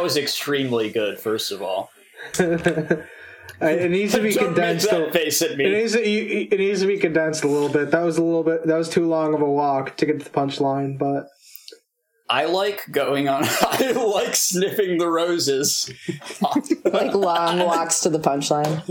that was extremely good. First of all, it needs to be Don't condensed. make that face at It me. needs, to, it needs to be condensed a little bit. That was a little bit. That was too long of a walk to get to the punchline. But I like going on. I like sniffing the roses. Like long walks to the punchline.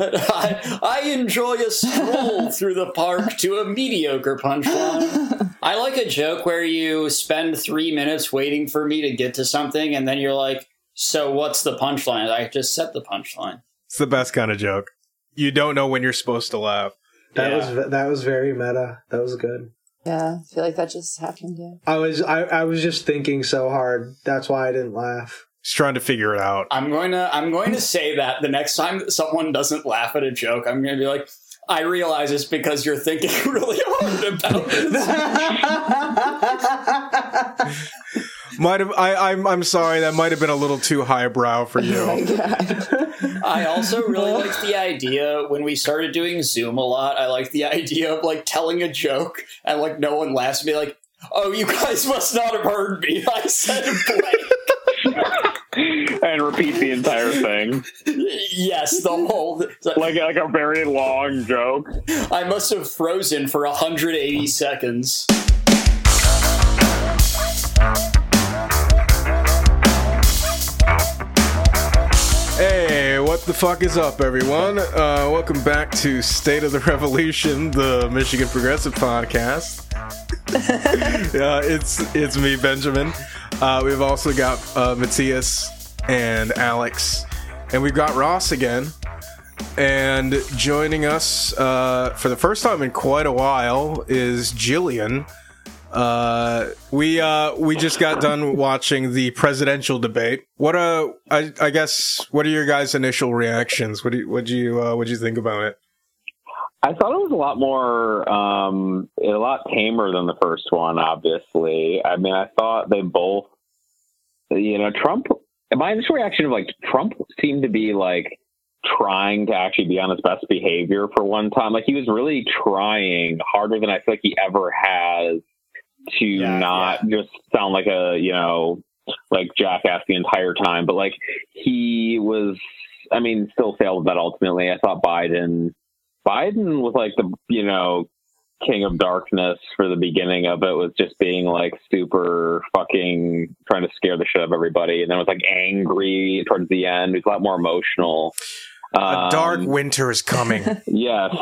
I, I enjoy a stroll through the park to a mediocre punchline. I like a joke where you spend three minutes waiting for me to get to something, and then you're like, "So what's the punchline?" I just set the punchline. It's the best kind of joke. You don't know when you're supposed to laugh. that Yeah. was that was very meta. That was good. Yeah, I feel like that just happened. Yeah. I was I, I was just thinking so hard. That's why I didn't laugh. Just trying to figure it out. I'm going to I'm going to say that the next time that someone doesn't laugh at a joke, I'm going to be like, "I realize it's because you're thinking really hard about this." Might have. I, I'm. I'm sorry. That might have been a little too highbrow for you. I also really liked the idea when we started doing Zoom a lot. I like the idea of like telling a joke and like no one laughs. Me like, "Oh, you guys must not have heard me. I said blank." and repeat the entire thing yes, the whole. like like a very long joke. I must have frozen for 180 seconds. Hey, what the fuck is up, everyone? Uh, welcome back to State of the Revolution, the Michigan Progressive Podcast. uh, it's it's me, Benjamin. Uh, we've also got uh, Matthias and Alex, and we've got Ross again. And joining us uh, for the first time in quite a while is Jillian. Uh, we uh, we just got done watching the presidential debate. What uh, I, I guess what are your guys' initial reactions? What do you, what do you uh, what do you think about it? I thought it was a lot more, um, a lot tamer than the first one. Obviously, I mean, I thought they both, you know, Trump. My initial reaction of like Trump seemed to be like trying to actually be on his best behavior for one time. Like he was really trying harder than I feel like he ever has to Yeah, not just sound like a you know like jackass the entire time. But like he was, I mean, still failed that ultimately. I thought Biden. Biden was like the you know king of darkness for the beginning of it was just being like super fucking trying to scare the shit out of everybody and then was like angry towards the end. He was a lot more emotional. A dark Um, winter is coming. yes.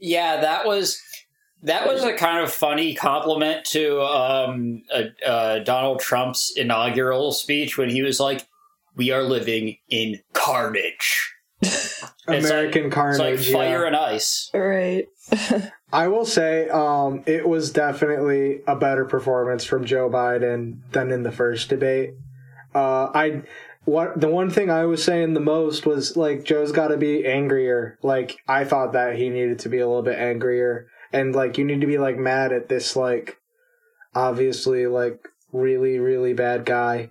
Yeah, that was that was a kind of funny compliment to um, uh, uh, Donald Trump's inaugural speech when he was like, "We are living in carnage." It's American like, carnage. It's like fire yeah. and ice. Right. I will say, um, it was definitely a better performance from Joe Biden than in the first debate. Uh, I what the one thing I was saying the most was like Joe's got to be angrier. Like I thought that he needed to be a little bit angrier, and like you need to be like mad at this like obviously like really really bad guy.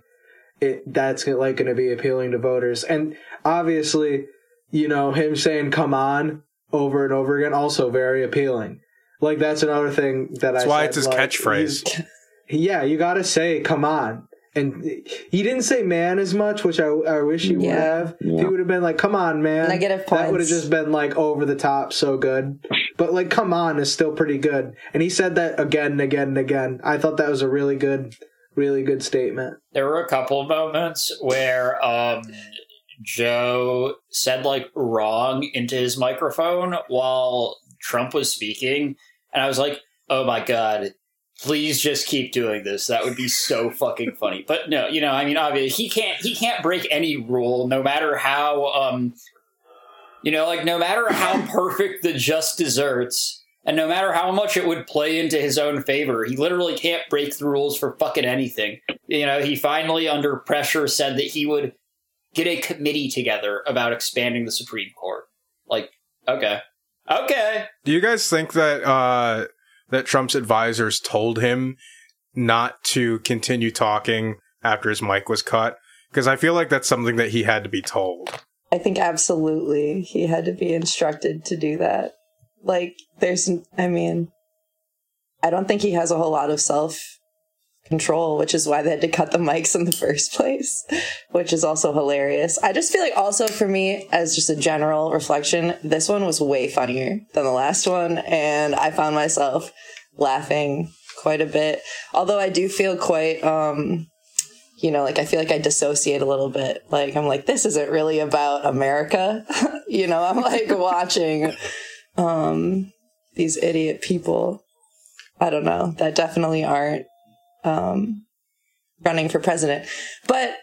It that's like going to be appealing to voters, and obviously, you know him saying "come on" over and over again also very appealing. Like that's another thing that That's I. why said, it's his like, catchphrase. he's- Yeah, you got to say "come on," and he didn't say "man" as much, which I, I wish he would Yeah. have. He would have been like "come on, man." Negative That would have just been like over the top, so good. But like "come on" is still pretty good, and he said that again and again and again. I thought that was a really good, really good statement. There were a couple of moments where um, Joe said like wrong into his microphone while Trump was speaking, and I was like, "Oh my god." Please just keep doing this. That would be so fucking funny. But no, you know, I mean, obviously he can't he can't break any rule, no matter how um, you know, like no matter how perfect the just deserts, and no matter how much it would play into his own favor, he literally can't break the rules for fucking anything you know, he finally, under pressure, said that he would get a committee together about expanding the Supreme Court. Like, okay. Okay. Do you guys think that uh, that Trump's advisors told him not to continue talking after his mic was cut? Because I feel like that's something that he had to be told. I think absolutely he had to be instructed to do that. Like, there's, I mean, I don't think he has a whole lot of self control, which is why they had to cut the mics in the first place, which is also hilarious. I just feel like also for me, as just a general reflection, this one was way funnier than the last one, and I found myself laughing quite a bit. Although I do feel quite um you know, like I feel like I dissociate a little bit. Like I'm like, this isn't really about America. you know, I'm like watching um these idiot people. I don't know, that definitely aren't um running for president. But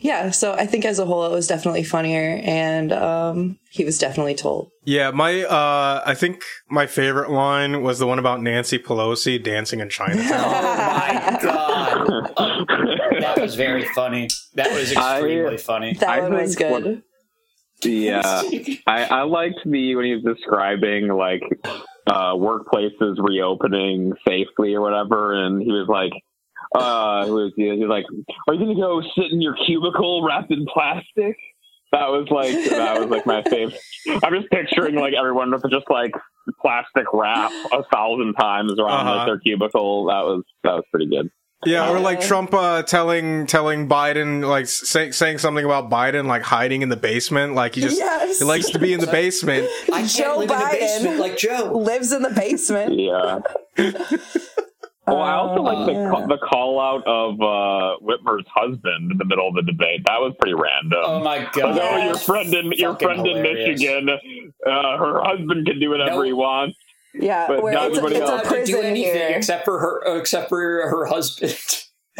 yeah, so I think as a whole it was definitely funnier and um he was definitely told. Yeah, my uh I think my favorite line was the one about Nancy Pelosi dancing in Chinatown. Oh my god. That was very funny. That was extremely I- funny. That I one was think what- good. The uh, I, I liked the when he was describing like uh, workplaces reopening safely or whatever, and he was like, uh, he was, he was like, "Are you gonna go sit in your cubicle wrapped in plastic?" That was like that was like my favorite. I'm just picturing like everyone with just like plastic wrap a thousand times around Uh-huh. like, their cubicle. That was that was pretty good. Yeah, or like Trump uh, telling telling Biden like say, saying something about Biden like hiding in the basement, like he just Yes. he likes to be in the basement. I can't Joe live in the Biden. basement like Joe. Lives in the basement. Yeah. Well, I also like the Uh, ca- the call out of uh, Whitmer's husband in the middle of the debate. That was pretty random. Oh my Like, god. oh, your friend in your Fucking friend in. Michigan, uh, her husband can do whatever No. he wants. Yeah, But where not everybody it's a else. allowed to do anything here. except for her uh, except for her husband.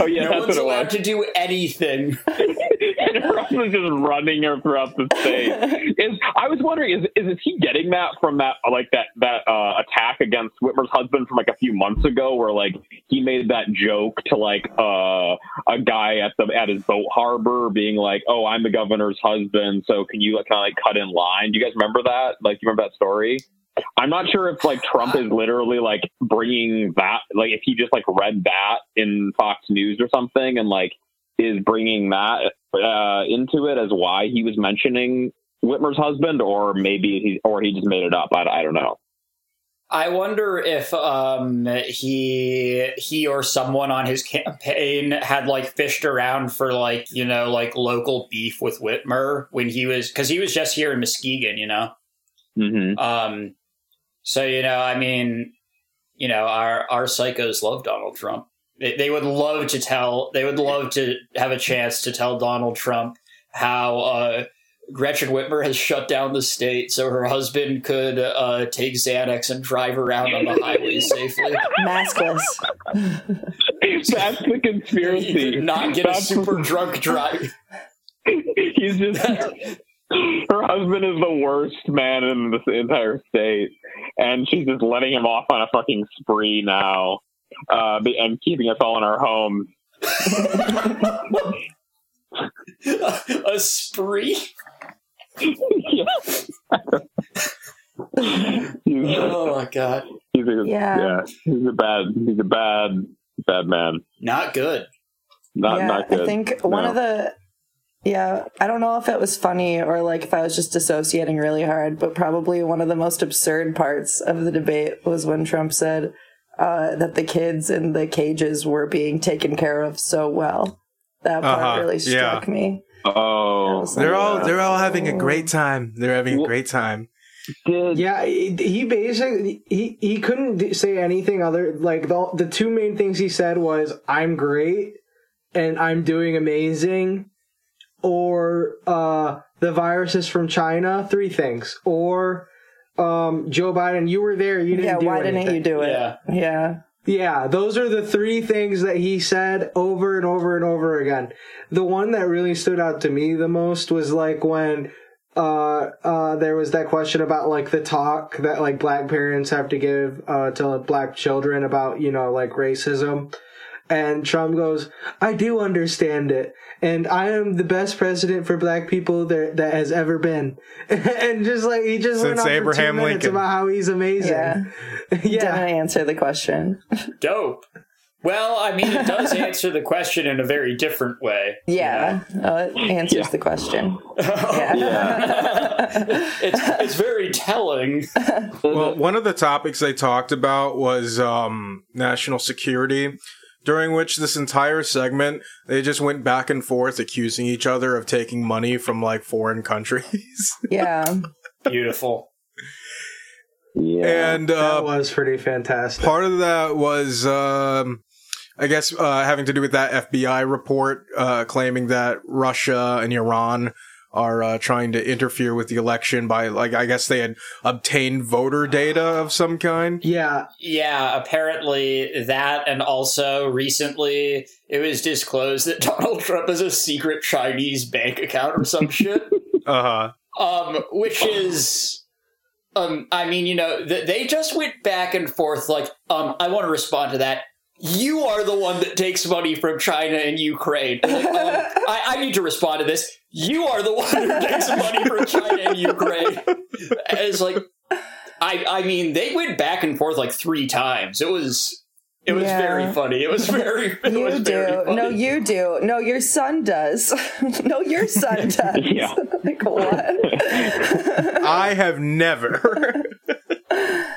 Oh yeah, no that's one's what it allowed was. to do anything. and her husband's just running her throughout the state. Is I was wondering, is, is is he getting that from that like that that uh, attack against Whitmer's husband from like a few months ago, where like he made that joke to like uh, a guy at the at his boat harbor, being like, "Oh, I'm the governor's husband, so can you like kind of like cut in line?" Do you guys remember that? Like, you remember that story? I'm not sure if like Trump is literally like bringing that, like if he just like read that in Fox News or something, and like is bringing that uh, into it as why he was mentioning Whitmer's husband, or maybe he or he just made it up. I, I don't know. I wonder if um, he he or someone on his campaign had like fished around for like you know like local beef with Whitmer when he was because he was just here in Muskegon, you know. hmm Um, so you know, I mean, you know, our our psychos love Donald Trump. They, they would love to tell. They would love to have a chance to tell Donald Trump how uh, Gretchen Whitmer has shut down the state so her husband could uh, take Xanax and drive around on the highways safely. Maskless. That's the conspiracy. not get a That's- super drunk drive. He's just her husband is the worst man in this entire state, and she's just letting him off on a fucking spree now, uh, and keeping us all in our homes. a spree. Oh my god, he's a, Yeah. yeah, he's a bad, he's a bad, bad man. not good. Not, yeah, not good. I think one of the yeah, I don't know if it was funny or like if I was just dissociating really hard, but probably one of the most absurd parts of the debate was when Trump said uh, that the kids in the cages were being taken care of so well. That part Uh-huh, really yeah. struck me. Oh, They're all they're all having a great time. They're having a great time. did Yeah, he he basically he he couldn't say anything other like the the two main things he said was I'm great and I'm doing amazing or uh the virus is from China, three things. Or um Joe Biden, you were there, you didn't Yeah, do why didn't you do it? Yeah. Yeah. Yeah, those are the three things that he said over and over and over again. The one that really stood out to me the most was like when uh uh there was that question about like the talk that like black parents have to give uh to black children about, you know, like racism. And Trump goes, I do understand it. And I am the best president for black people there that has ever been. and just like he just went on Abraham for two minutes Lincoln. about how he's amazing. Yeah. yeah. Didn't answer the question. Dope. Well, I mean, it does answer the question in a very different way. Yeah. Uh, it answers Yeah. the question. Yeah. It's it's very telling. Well, one of the topics they talked about was um, national security. During which this entire segment they just went back and forth accusing each other of taking money from like foreign countries. Yeah. Beautiful. Yeah. and that uh, was pretty fantastic. part of that was um I guess uh, having to do with that FBI report uh, claiming that Russia and Iran are uh, trying to interfere with the election by like I guess they had obtained voter data of some kind. yeah, Yeah, apparently that, and also recently it was disclosed that Donald Trump has a secret Chinese bank account or some shit. Uh huh. Um, which is, um, I mean, you know, th- they just went back and forth. Like, um, I want to respond to that. You are the one that takes money from China and Ukraine. Like, um, I, I need to respond to this. You are the one who takes money from China and Ukraine. And It's like, I, I mean, they went back and forth like three times. It was, it was Yeah. very funny. It was very, it You was very do. funny. No, you do. No, your son does. no, your son does. Yeah. like what? I have never.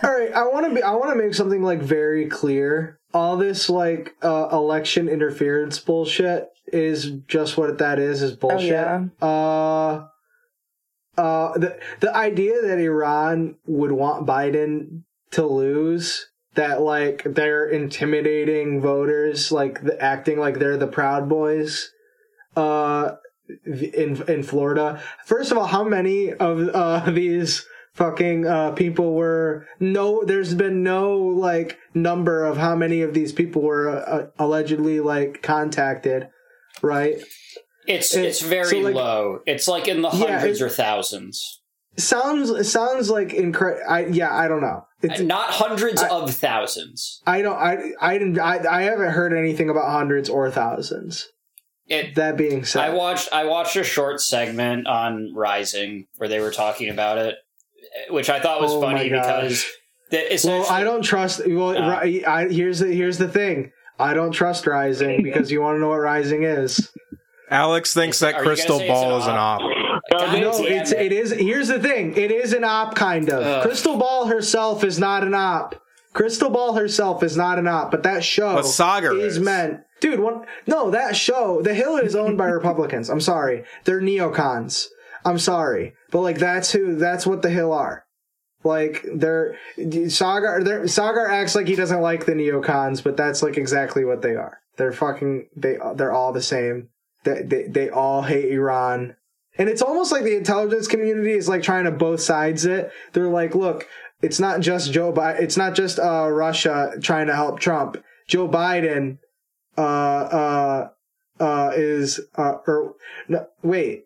All right, I want to be. I want to make something like very clear. All this like uh, election interference bullshit is just what that is. Is bullshit. Oh, yeah. Uh, uh, the the idea that Iran would want Biden to lose, that like they're intimidating voters, like the, acting like they're the Proud Boys, uh, in in Florida. First of all, how many of uh these fucking uh people were no? There's been no like number of how many of these people were uh, allegedly like contacted, right? It's It- it's very so, like- low. It's like in the Yeah, hundreds it- or thousands. sounds sounds like incre- I yeah I don't know. It's, Not hundreds I- of thousands. I don't I I didn't I, I haven't heard anything about hundreds or thousands. It. That being said, I watched. I watched a short segment on Rising where they were talking about it, which I thought was Oh funny gosh. because the, well I don't trust. Well, Uh. Ri- I, here's the here's the thing. I don't trust Rising because you want to know what Rising is. Alex thinks that you crystal say it's ball an is an op. God No, it's it. it is. Here's the thing. It is an op, kind of. Ugh. Crystal Ball herself is not an op. Crystal Ball herself is not an op, but that show But Sagar is is. meant. Dude, what? No, that show, The Hill is owned by Republicans. I'm sorry, they're neocons. I'm sorry, but like that's who. That's what The Hill are. Like they're Sagar. They're, Sagar acts like he doesn't like the neocons, but that's like exactly what they are. They're fucking. They they're all the same. They they, they all hate Iran. And it's almost like the intelligence community is like trying to both sides it. They're like, look, it's not just Joe Biden. It's not just uh, Russia trying to help Trump. Joe Biden uh, uh, uh, is uh, or no, wait,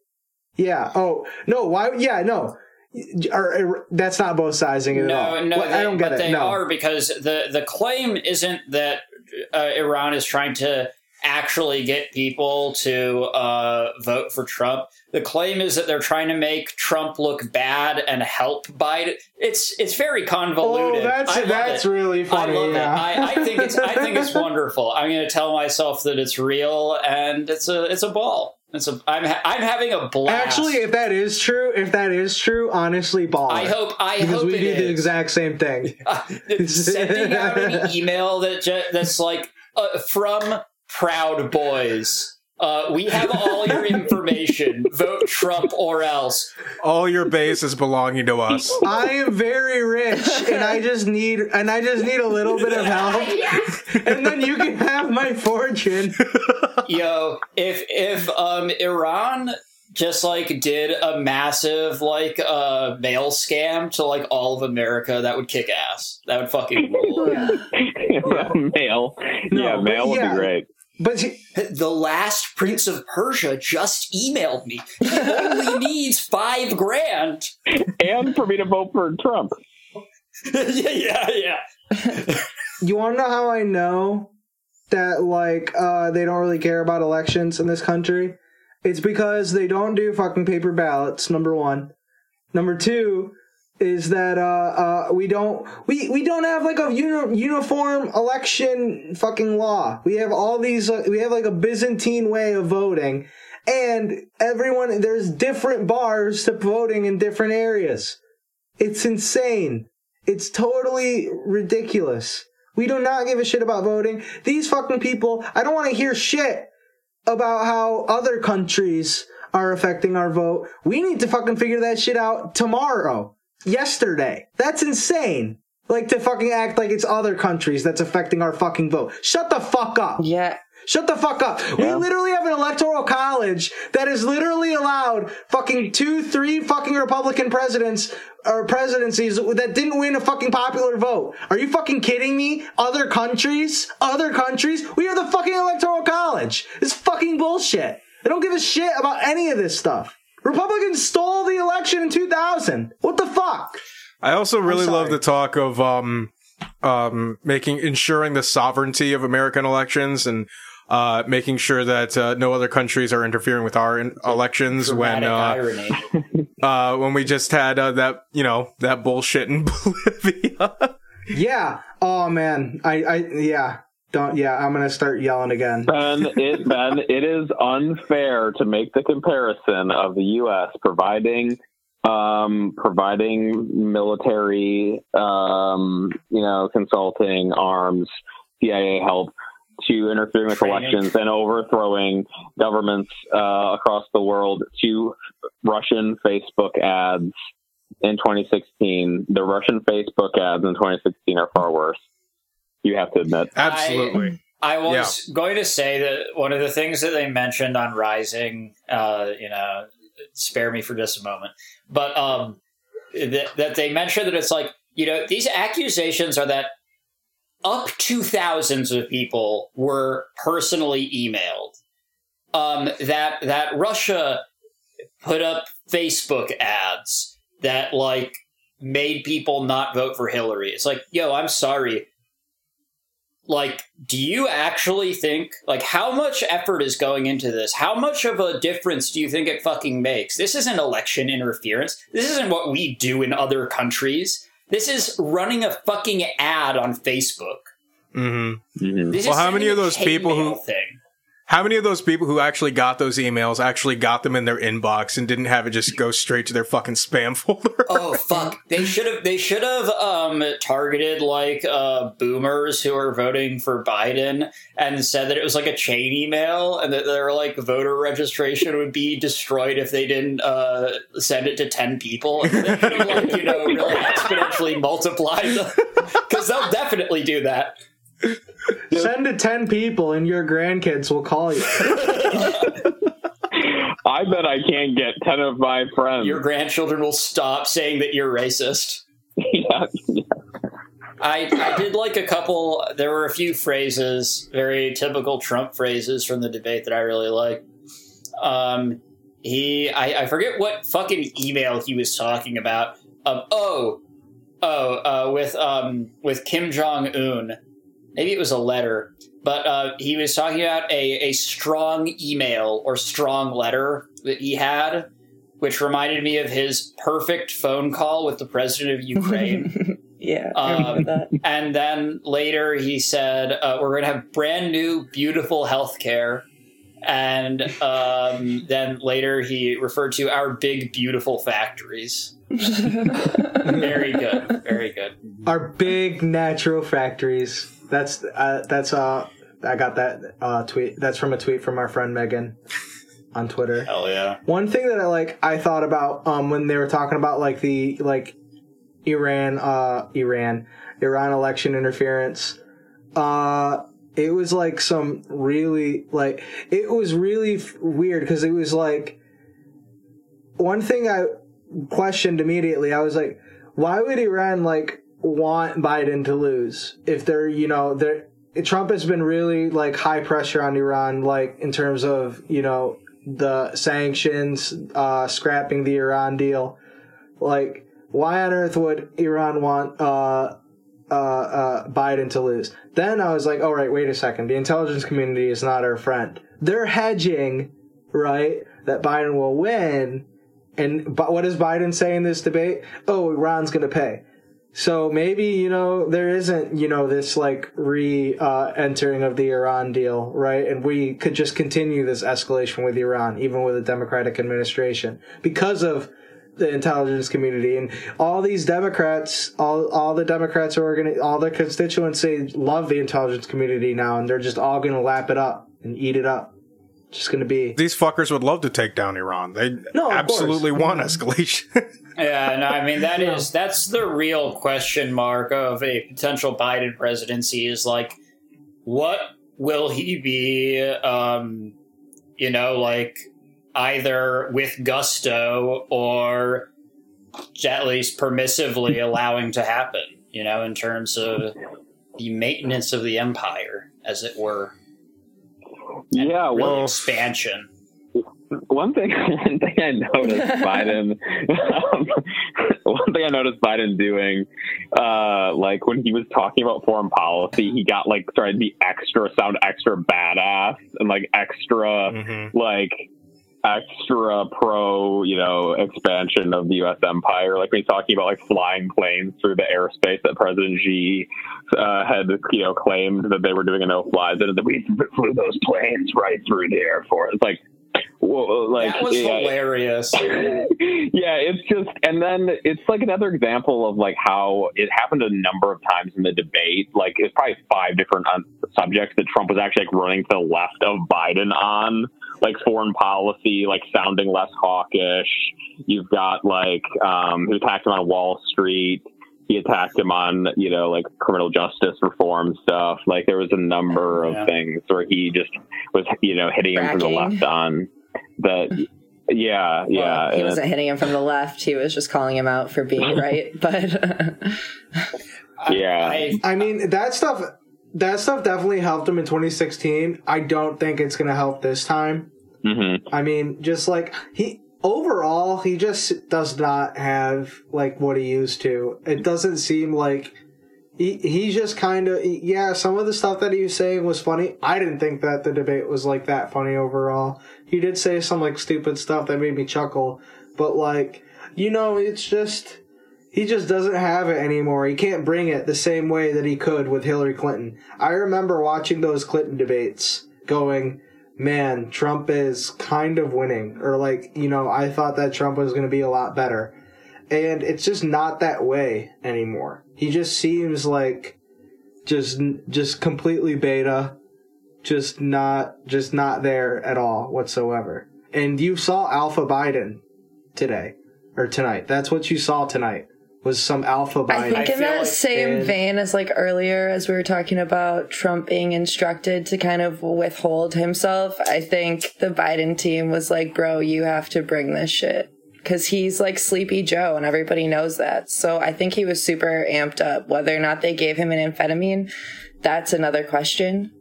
yeah. Oh no, why? Yeah, no. Or, or- that's not both sizing at no, all. no, Well, they, I don't get but it. they no. are because the the claim isn't that uh, Iran is trying to actually get people to uh, vote for Trump. The claim is that they're trying to make Trump look bad and help Biden. It's it's very convoluted. Oh, that's that's it. really funny. I love yeah. it. I, I think it's I think it's wonderful. I'm going to tell myself that it's real and it's a it's a ball. It's a I'm ha- I'm having a blast. Actually, if that is true, if that is true, honestly, ball. I hope I because hope we do the exact same thing. sending out an email that ju- that's like uh, from Proud Boys. Uh, we have all your information. Vote Trump or else. All your base is belonging to us. I am very rich, and I just need and I just need a little bit of help, and then you can have my fortune. Yo, if if um Iran just like did a massive like uh mail scam to like all of America, that would kick ass. That would fucking rule. mail. No, yeah, mail would yeah. be great. But see, The last Prince of Persia just emailed me. He only needs five grand. And for me to vote for Trump. yeah, yeah, yeah. you want to know how I know that like uh, they don't really care about elections in this country? It's because they don't do fucking paper ballots. Number one. Number two is that uh, uh, we don't we, we don't have like a uni- uniform election fucking law. We have all these uh, we have like a Byzantine way of voting, and everyone there's different bars to voting in different areas. It's insane. It's totally ridiculous. We do not give a shit about voting. These fucking people, I don't want to hear shit about how other countries are affecting our vote. We need to fucking figure that shit out tomorrow. Yesterday. That's insane. Like to fucking act like it's other countries that's affecting our fucking vote. Shut the fuck up. Yeah. Shut the fuck up. We literally have an electoral college that has literally allowed fucking two, three fucking Republican presidents or presidencies that didn't win a fucking popular vote. Are you fucking kidding me? Other countries? Other countries? We have the fucking electoral college. It's fucking bullshit. I don't give a shit about any of this stuff. Republicans stole the election in 2000. What the fuck? I also really love the talk of um, um, making ensuring the sovereignty of American elections and uh, making sure that uh, no other countries are interfering with our in- elections when uh, irony. uh, when we just had uh, that you know that bullshit in Bolivia. Yeah. Oh man. I, I, yeah. Don't, yeah, I'm gonna start yelling again. Ben, it Ben, it is unfair to make the comparison of the U.S. providing um, providing military, um, you know, consulting, arms, CIA help to interfering with Training. elections and overthrowing governments uh, across the world to Russian Facebook ads in 2016. The Russian Facebook ads in 2016 are far worse. You have to admit. Absolutely. I was going to say that one of the things that they mentioned on Rising, uh, you know, spare me for just a moment, but um, that, that they mentioned that it's like, you know, these accusations are that up to thousands of people were personally emailed. Um, that that Russia put up Facebook ads that like made people not vote for Hillary. It's like, yo, I'm sorry. Like, do you actually think like how much effort is going into this? How much of a difference do you think it fucking makes? This isn't election interference. This isn't what we do in other countries. This is running a fucking ad on Facebook. hmm Mhm. Well, how many of those people who- thing. How many of those people who actually got those emails actually got them in their inbox and didn't have it just go straight to their fucking spam folder? Oh fuck! They should have. They should have um, targeted like uh, boomers who are voting for Biden and said that it was like a chain email and that their like voter registration would be destroyed if they didn't uh, send it to ten people. And they like you know really exponentially multiplied because they'll definitely do that. Send to 10 people and your grandkids will call you. I bet I can't get 10 of my friends. Your grandchildren will stop saying that you're racist. yeah. I, I did like a couple. There were a few phrases, very typical Trump phrases from the debate that I really like. Um, he, I, I forget what fucking email he was talking about. Um, oh, oh, uh, with um, with Kim Jong Un. Maybe it was a letter, but uh, he was talking about a a strong email or strong letter that he had, which reminded me of his perfect phone call with the president of Ukraine. Yeah, Um. And then later he said, uh, "We're going to have brand new, beautiful health care." And um, then later he referred to our big, beautiful factories. very good, very good. Our big natural factories. That's, uh, that's, uh, I got that, uh, tweet. That's from a tweet from our friend Megan on Twitter. Hell yeah! One thing that I like, I thought about, um, when they were talking about like the, like, Iran, uh, Iran, Iran election interference, uh, it was like some really, like, it was really f- weird because it was like, one thing I questioned immediately, I was like, why would Iran, like, want Biden to lose if they're, you know, they're, Trump has been really like high pressure on Iran, like in terms of, you know, the sanctions, uh, scrapping the Iran deal. Like, why on earth would Iran want, uh, uh, uh, Biden to lose? Then I was like, all right, wait a second. The intelligence community is not our friend. They're hedging, right? That Biden will win. And but what does Biden say in this debate? Oh, Iran's going to pay. So maybe, you know, there isn't, you know, this like re uh, entering of the Iran deal, right? And we could just continue this escalation with Iran, even with a Democratic administration, because of the intelligence community and all these Democrats, all all the Democrats are organi- all the constituency love the intelligence community now, and they're just all going to lap it up and eat it up. Just going to be These fuckers would love to take down Iran. They No, absolutely course. want escalation. Yeah, no, I mean that is that's the real question mark of a potential Biden presidency is like what will he be um you know like either with gusto or at least permissively allowing to happen, you know, in terms of the maintenance of the empire as it were. Yeah, Real well, expansion. one thing one thing I noticed Biden um, one thing I noticed Biden doing uh like when he was talking about foreign policy he got like started to be extra sound extra badass and like extra Mhm. like extra pro you know expansion of the US empire like he's talking about like flying planes through the airspace that President Xi uh, had you know claimed that they were doing a no fly and that we flew those planes right through the air force like well, like that was yeah, hilarious. yeah, it's just, and then it's like another example of like how it happened a number of times in the debate. Like it's probably five different um, subjects that Trump was actually like running to the left of Biden on, like foreign policy, like sounding less hawkish. You've got like um, who attacked him on Wall Street. He attacked him on, you know, like criminal justice reform stuff. Like there was a number of Yeah. things where he just was, you know, hitting him from the left on the. Yeah, yeah. he and- wasn't hitting him from the left. He was just calling him out for being right. But Yeah. I, I mean, that stuff that stuff definitely helped him in 2016. I don't think it's going to help this time. hmm I mean, just like he overall, he just does not have like what he used to. It doesn't seem like he he just kind of yeah. Some of the stuff that he was saying was funny. I didn't think that the debate was like that funny overall. He did say some like stupid stuff that made me chuckle, but like you know, it's just. He just doesn't have it anymore. He can't bring it the same way that he could with Hillary Clinton. I remember watching those Clinton debates going, man, Trump is kind of winning. Or like, you know, I thought that Trump was going to be a lot better. And it's just not that way anymore. He just seems like just, just completely beta. Just not, just not there at all whatsoever. And you saw Alpha Biden today or tonight. That's what you saw tonight was some Alpha Biden. I think I in that like- same And- vein as like earlier, as we were talking about Trump being instructed to kind of withhold himself, I think the Biden team was like, bro, you have to bring this shit. Cause he's like Sleepy Joe and everybody knows that. So I think he was super amped up. Whether or not they gave him an amphetamine, that's another question.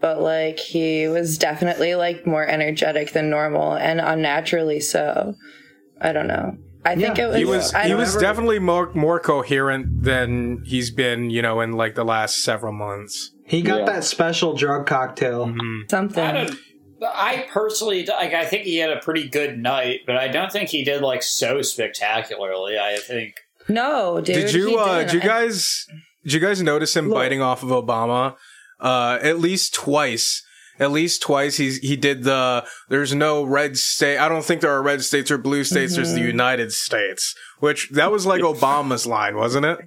But like he was definitely like more energetic than normal and unnaturally so. I don't know. I think Yeah, it was. He was he was definitely more more coherent than he's been, you know, in like the last several months. he got Yeah. that special drug cocktail. something. I. I personally, like, I think he had a pretty good night, but I don't think he did like so spectacularly. I think No, dude. did you uh didn't. did you guys did you guys notice him Look. biting off of Obama? Uh at least twice. At least twice he's he did the there's no red state I don't think there are red states or blue states, there's Mm-hmm. the United States. Which that was like Obama's line, wasn't it?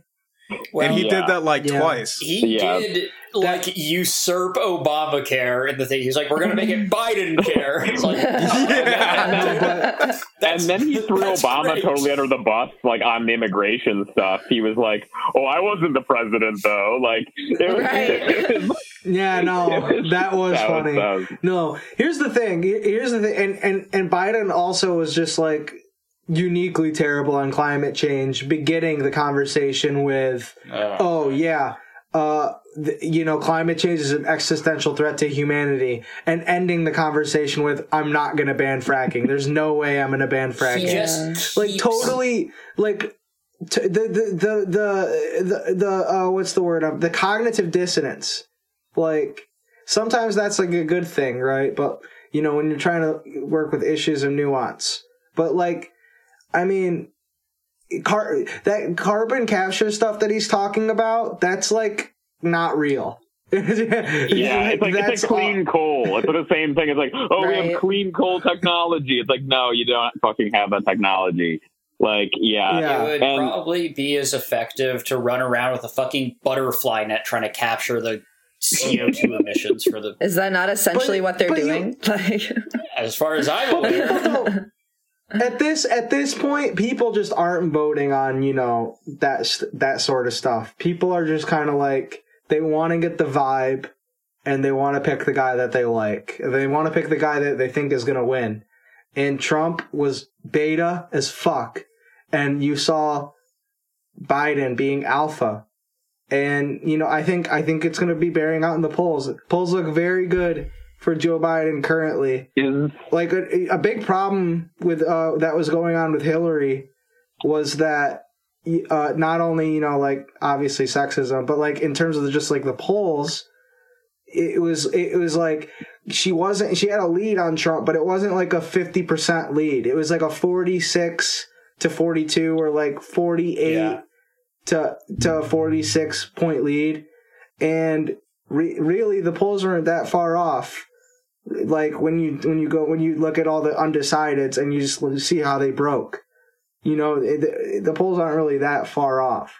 Well, and he yeah. did that like Yeah. twice. he Yeah. did like usurp Obamacare in the thing. He's like, "We're gonna make it Biden care." It's like, oh, No, but And then he threw Obama great. totally under the bus, like on the immigration stuff. He was like, "Oh, I wasn't the president, though." Like, it was, Right. it was- yeah, no, that was that funny. that was- No, here's the thing. Here's the thing, and and and Biden also was just like uniquely terrible on climate change, beginning the conversation with, Uh, "Oh yeah, uh, th- you know, climate change is an existential threat to humanity," and ending the conversation with, "I'm not going to ban fracking. There's no way I'm going to ban he fracking." just like keeps- totally like t- the the the the the, the uh, what's the word? Um, the cognitive dissonance. Like sometimes that's like a good thing, right? But you know when you're trying to work with issues of nuance. But like, I mean, car that carbon capture stuff that he's talking about, that's like not real. Yeah, it's like it's like clean coal. It's the same thing. It's like, oh, we have clean coal technology. It's like, no, you don't fucking have that technology. Like, yeah, Yeah. It would And- probably be as effective to run around with a fucking butterfly net trying to capture the CO2 emissions for the. Is that not essentially But- what they're but you- doing? Like, As far as I'm aware, No. At this at this point, people just aren't voting on you know that that sort of stuff. People are just kind of like they want to get the vibe, and they want to pick the guy that they like. They want to pick the guy that they think is going to win. And Trump was beta as fuck, and you saw Biden being alpha. And you know, I think I think it's going to be bearing out in the polls. Polls look very good for Joe Biden currently. Like a, a big problem with uh that was going on with Hillary was that uh not only you know like obviously sexism but like in terms of the, just like the polls it was it was like she wasn't she had a lead on Trump but it wasn't like a 50% lead. It was like a 46 to 42 or like 48 Yeah. to to a 46 point lead. And re- really the polls weren't that far off like when you when you go when you look at all the undecideds and you just see how they broke. You know it, the polls aren't really that far off.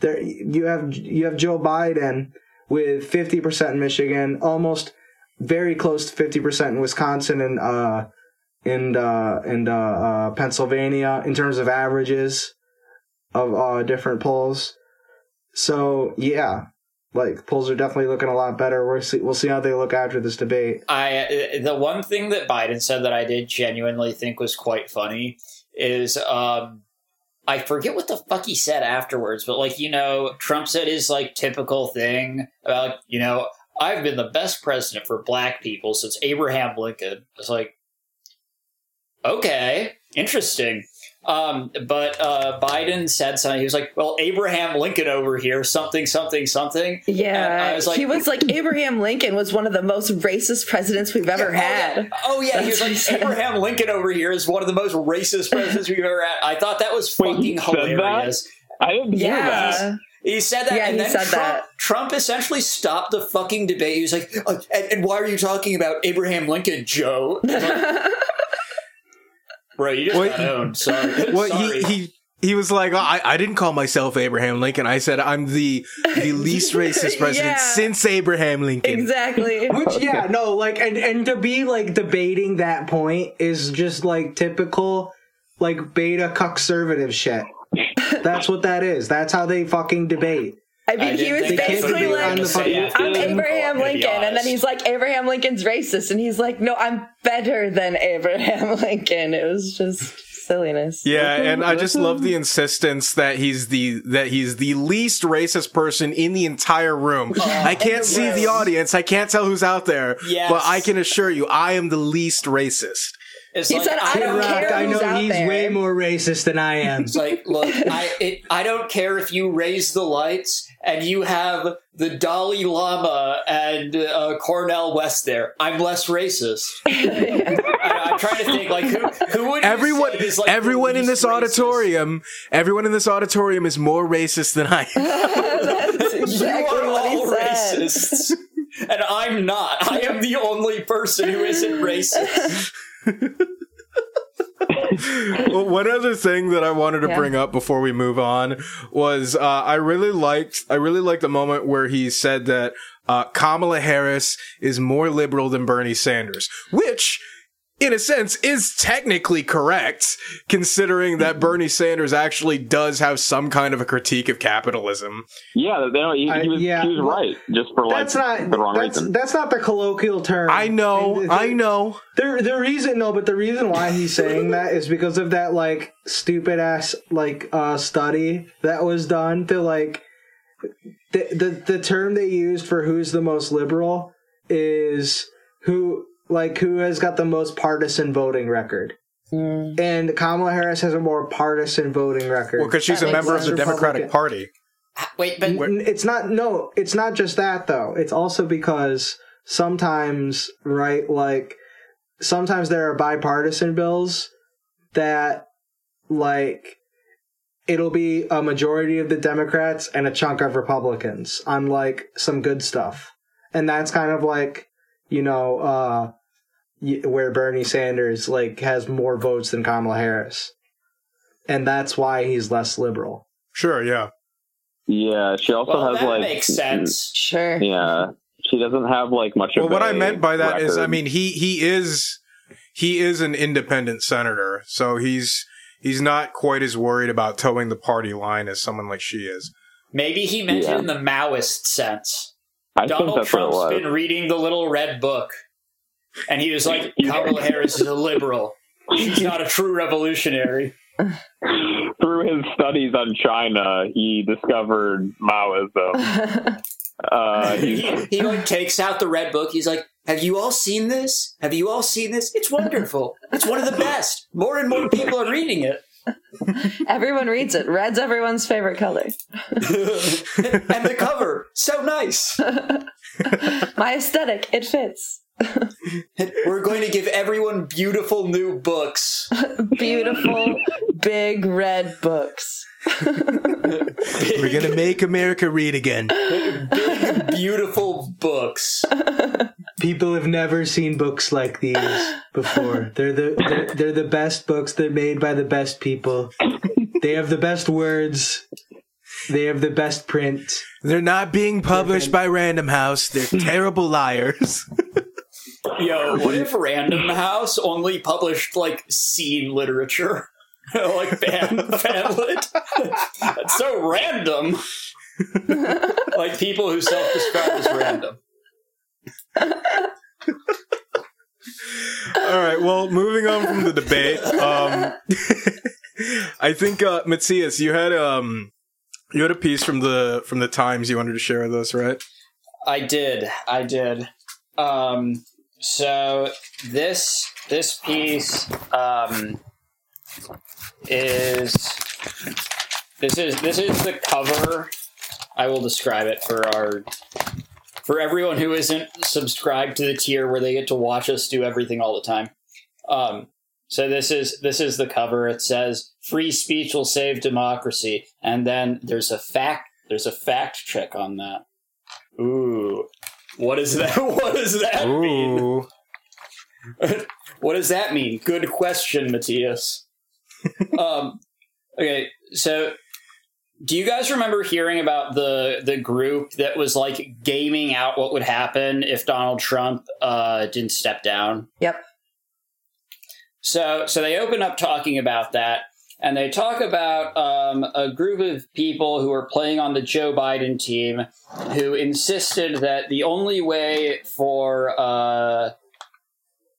There you have you have Joe Biden with 50% in Michigan almost very close to 50% in Wisconsin and uh and uh and uh, uh Pennsylvania in terms of averages of uh different polls. So yeah like polls are definitely looking a lot better we'll see we'll see how they look after this debate I the one thing that Biden said that I did genuinely think was quite funny is um I forget what the fuck he said afterwards, but like you know, Trump said his like typical thing about you know I've been the best president for black people since Abraham Lincoln. It's like okay, interesting. Um, but uh, Biden said something. He was like, "Well, Abraham Lincoln over here, something, something, something." And yeah, I was like- he was like Abraham Lincoln was one of the most racist presidents we've ever Oh, had. yeah. Oh yeah, he was like he. Abraham Lincoln over here is one of the most racist presidents we've ever had. I thought that was Wait, he fucking said that? hilarious. I didn't hear that. He said that, Yeah, and then said Trump, that. Trump essentially stopped the fucking debate. He was like, uh, and, "And why are you talking about Abraham Lincoln, Joe?" Like, Bro, you just Well, got he- owned. Sorry. Well, Sorry. he he he was like, "Oh, I, I didn't call myself Abraham Lincoln. I said I'm the the least racist president Yeah. since Abraham Lincoln. exactly. Which yeah, no, like and and to be like debating that point is just like typical like beta conservative shit. That's what that is. That's how they fucking debate. I I mean, he was think that's what basically you were like, gonna say after I'm Abraham Lincoln, and then he's like, Abraham Lincoln's racist, and he's like, No, I'm better than Abraham Lincoln. It was just silliness. Yeah, and I just love the insistence that he's the that he's the least racist person in the entire room. Oh, I can't see the audience. I can't tell who's out there. Yes. But I can assure you, I am the least racist. It's He like, said, "I don't care care I who's know out he's there. way more racist than I am. It's like, look, I it, I don't care if you raise the lights and you have the Dalai Lama and uh, Cornel West there. I'm less racist. I, I'm trying to think, like, who who would Everyone, is, like, everyone in this racist? auditorium, everyone in this auditorium is more racist than I am. That's you are what he all said. racists, and I'm not. I am the only person who isn't racist. Well, one other thing that I wanted to Yeah. bring up before we move on was uh, I really liked I really liked the moment where he said that uh, Kamala Harris is more liberal than Bernie Sanders, which. In a sense, is technically correct, considering that Bernie Sanders actually does have some kind of a critique of capitalism. Yeah, they he, he was, yeah, he was right, just for like That's not the wrong that's reason. that's not the colloquial term. I know, And the- I know. The the reason no, but the reason why he's saying that is because of that like stupid ass like uh study that was done to like the the the term they used for who's the most liberal is who like who has got the most partisan voting record. Mm. And Kamala Harris has a more partisan voting record. Well, because she's That a member of the. Democratic Republican. Party. Wait, but N- It's not no, it's not just that though. It's also because sometimes, right, like sometimes there are bipartisan bills that like it'll be a majority of the Democrats and a chunk of Republicans on like some good stuff. And that's kind of like, you know, uh where Bernie Sanders like has more votes than Kamala Harris. and that's why he's less liberal. Sure, yeah. Yeah, she also Well, has that like makes sense. Sure. Yeah, she doesn't have like much. Well, of what I a meant by that is, I mean, he he is he is an independent senator, so he's he's not quite as worried about toeing the party line as someone like she is. Maybe he meant Yeah. it in the Maoist sense. I think Donald that's what it was. been reading the little red book, and he was like, Kamala Harris is a liberal. She's not a true revolutionary. Through his studies on China, he discovered Maoism. Uh, he, he, he like takes out the red book. He's like, "Have you all seen this? Have you all seen this? It's wonderful. It's one of the best. More and more people are reading it." Everyone reads it. Red's everyone's favorite color. and the cover, so nice. My aesthetic, it fits. We're going to give everyone beautiful new books. Beautiful, big red books. We're gonna make America read again. Big, beautiful books. People have never seen books like these before. They're the they're, they're the best books. They're made by the best people. They have the best words. They have the best print. They're not being published by Random House. They're terrible liars. Yo, what if Random House only published like scene literature? like fan fanlit? That's so random. like people who self-describe as random. All right. Well, moving on from the debate, um, I think uh, Matthias, you had um, you had a piece from the from the Times you wanted to share with us, right? I did. I did. Um, so this this piece um, is this is this is the cover. I will describe it for our for everyone who isn't subscribed to the tier where they get to watch us do everything all the time. Um, so this is this is the cover. It says "Free speech will save democracy," and then there's a fact there's a fact check on that. Ooh, what is that? What does that mean? What does that mean? Good question, Matthias. um, okay, so do you guys remember hearing about the the group that was like gaming out what would happen if Donald Trump uh, didn't step down? Yep. So so they open up talking about that, and they talk about um, a group of people who are playing on the Joe Biden team who insisted that the only way for uh,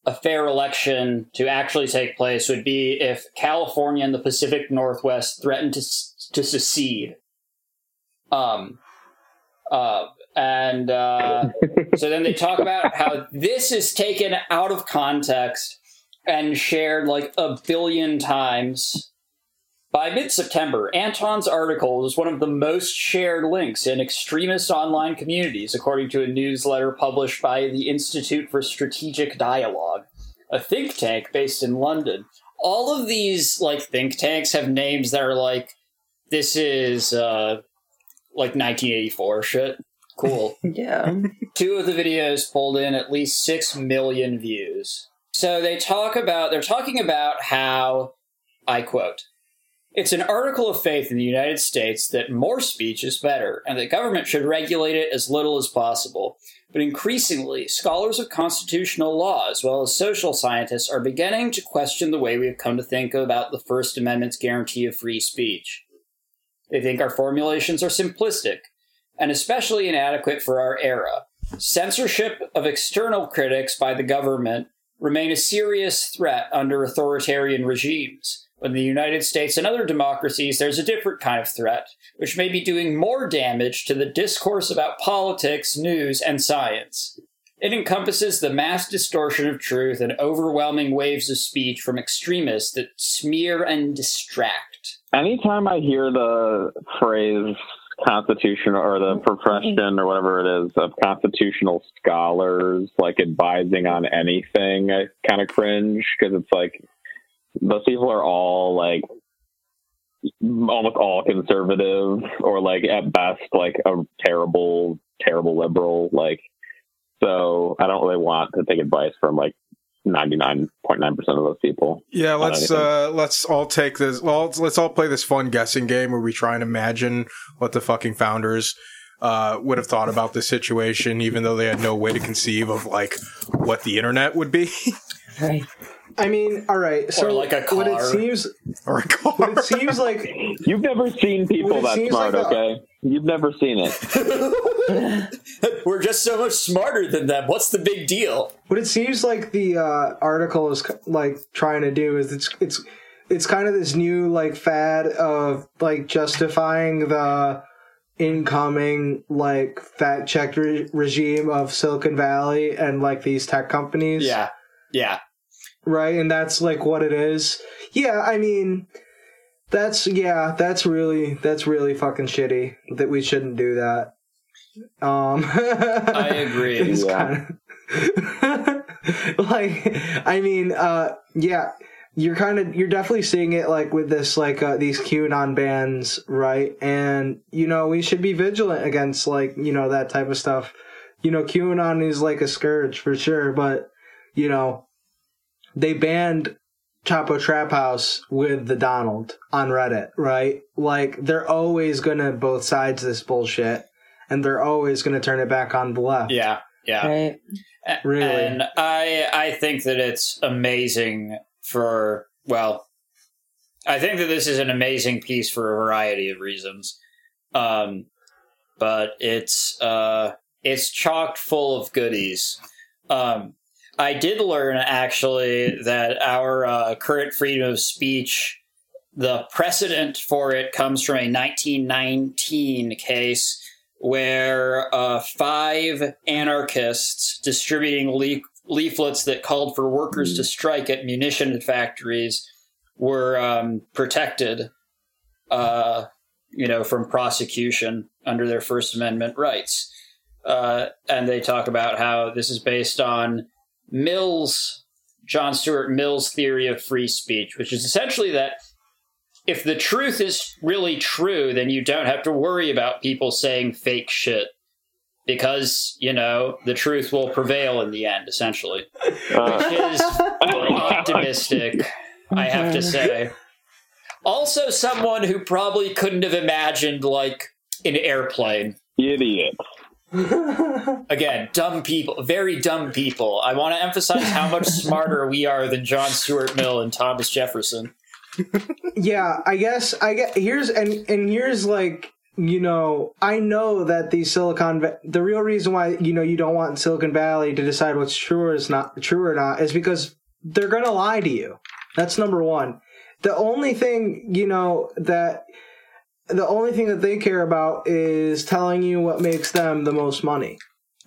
a fair election to actually take place would be if California and the Pacific Northwest threatened to to secede. Um, uh, and uh, so then they talk about how this is taken out of context and shared like a billion times. By mid September, Anton's article was one of the most shared links in extremist online communities, according to a newsletter published by the Institute for Strategic Dialogue, a think tank based in London. All of these like think tanks have names that are like, this is uh, like 1984 shit. Cool. Yeah. Two of the videos pulled in at least 6 million views. So they talk about, they're talking about how, I quote, it's an article of faith in the United States that more speech is better and that government should regulate it as little as possible. But increasingly, scholars of constitutional law, as well as social scientists, are beginning to question the way we have come to think about the First Amendment's guarantee of free speech. They think our formulations are simplistic and especially inadequate for our era. Censorship of external critics by the government remain a serious threat under authoritarian regimes. But in the United States and other democracies, there's a different kind of threat, which may be doing more damage to the discourse about politics, news, and science. It encompasses the mass distortion of truth and overwhelming waves of speech from extremists that smear and distract. Anytime I hear the phrase constitutional or the profession or whatever it is of constitutional scholars like advising on anything, I kind of cringe because it's like those people are all like almost all conservative or like at best like a terrible, terrible liberal. Like, so I don't really want to take advice from like ninety nine point nine percent of those people. Yeah, let's uh let's all take this. Well, let's, let's all play this fun guessing game where we try and imagine what the fucking founders uh would have thought about this situation, even though they had no way to conceive of like what the internet would be Right. I mean, all right. So like a what it car. seems, or a car. what it seems like, You've never seen people that smart, like a- okay? You've never seen it. We're just so much smarter than them. What's the big deal? what it seems like the uh, article is like trying to do is it's it's it's kind of this new like fad of like justifying the incoming like fact check re- regime of Silicon Valley and like these tech companies. Yeah, yeah. Right? And that's like what it is. Yeah i mean that's yeah that's really that's really fucking shitty that we shouldn't do that. Um I agree. it's Yeah. kind of like i mean uh yeah you're kind of you're definitely seeing it like with this like uh, these qanon bands, right? And you know we should be vigilant against like you know that type of stuff. You know qanon is like a scourge for sure but you know they banned Chapo Trap House with the Donald on Reddit, right? Like they're always gonna both sides this bullshit, and they're always gonna turn it back on the left. Yeah, yeah. Right. A- Really? And I I think that it's amazing for well, I think that this is an amazing piece for a variety of reasons. Um, but it's uh it's chocked full of goodies. Um, I did learn actually that our uh, current freedom of speech, the precedent for it comes from a 1919 case where uh, five anarchists distributing le- leaflets that called for workers to strike at munition factories were um, protected, uh, you know, from prosecution under their First Amendment rights. Uh, and they talk about how this is based on Mill's, John Stuart Mill's theory of free speech, which is essentially that if the truth is really true, then you don't have to worry about people saying fake shit because, you know, the truth will prevail in the end, essentially. Uh, Which is optimistic, I have to say. Also, someone who probably couldn't have imagined, like, an airplane. idiot. Again, dumb people, very dumb people. I want to emphasize how much smarter we are than John Stuart Mill and Thomas Jefferson. yeah i guess i get here's and and here's like you know i know that the silicon the real reason why you know you don't want silicon valley to decide what's true or is not true or not is because they're gonna lie to you that's number one the only thing you know that the only thing that they care about is telling you what makes them the most money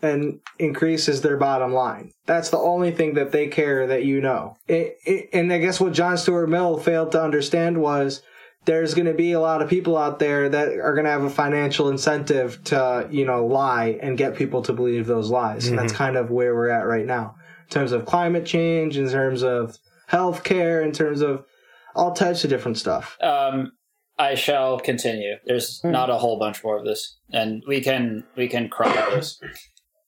and increases their bottom line. That's the only thing that they care that you know. It, it, and I guess what John Stuart Mill failed to understand was there's going to be a lot of people out there that are going to have a financial incentive to, you know, lie and get people to believe those lies. And that's kind of where we're at right now in terms of climate change, in terms of healthcare, in terms of all types of different stuff. Um, I shall continue. There's not a whole bunch more of this, and we can we can cry this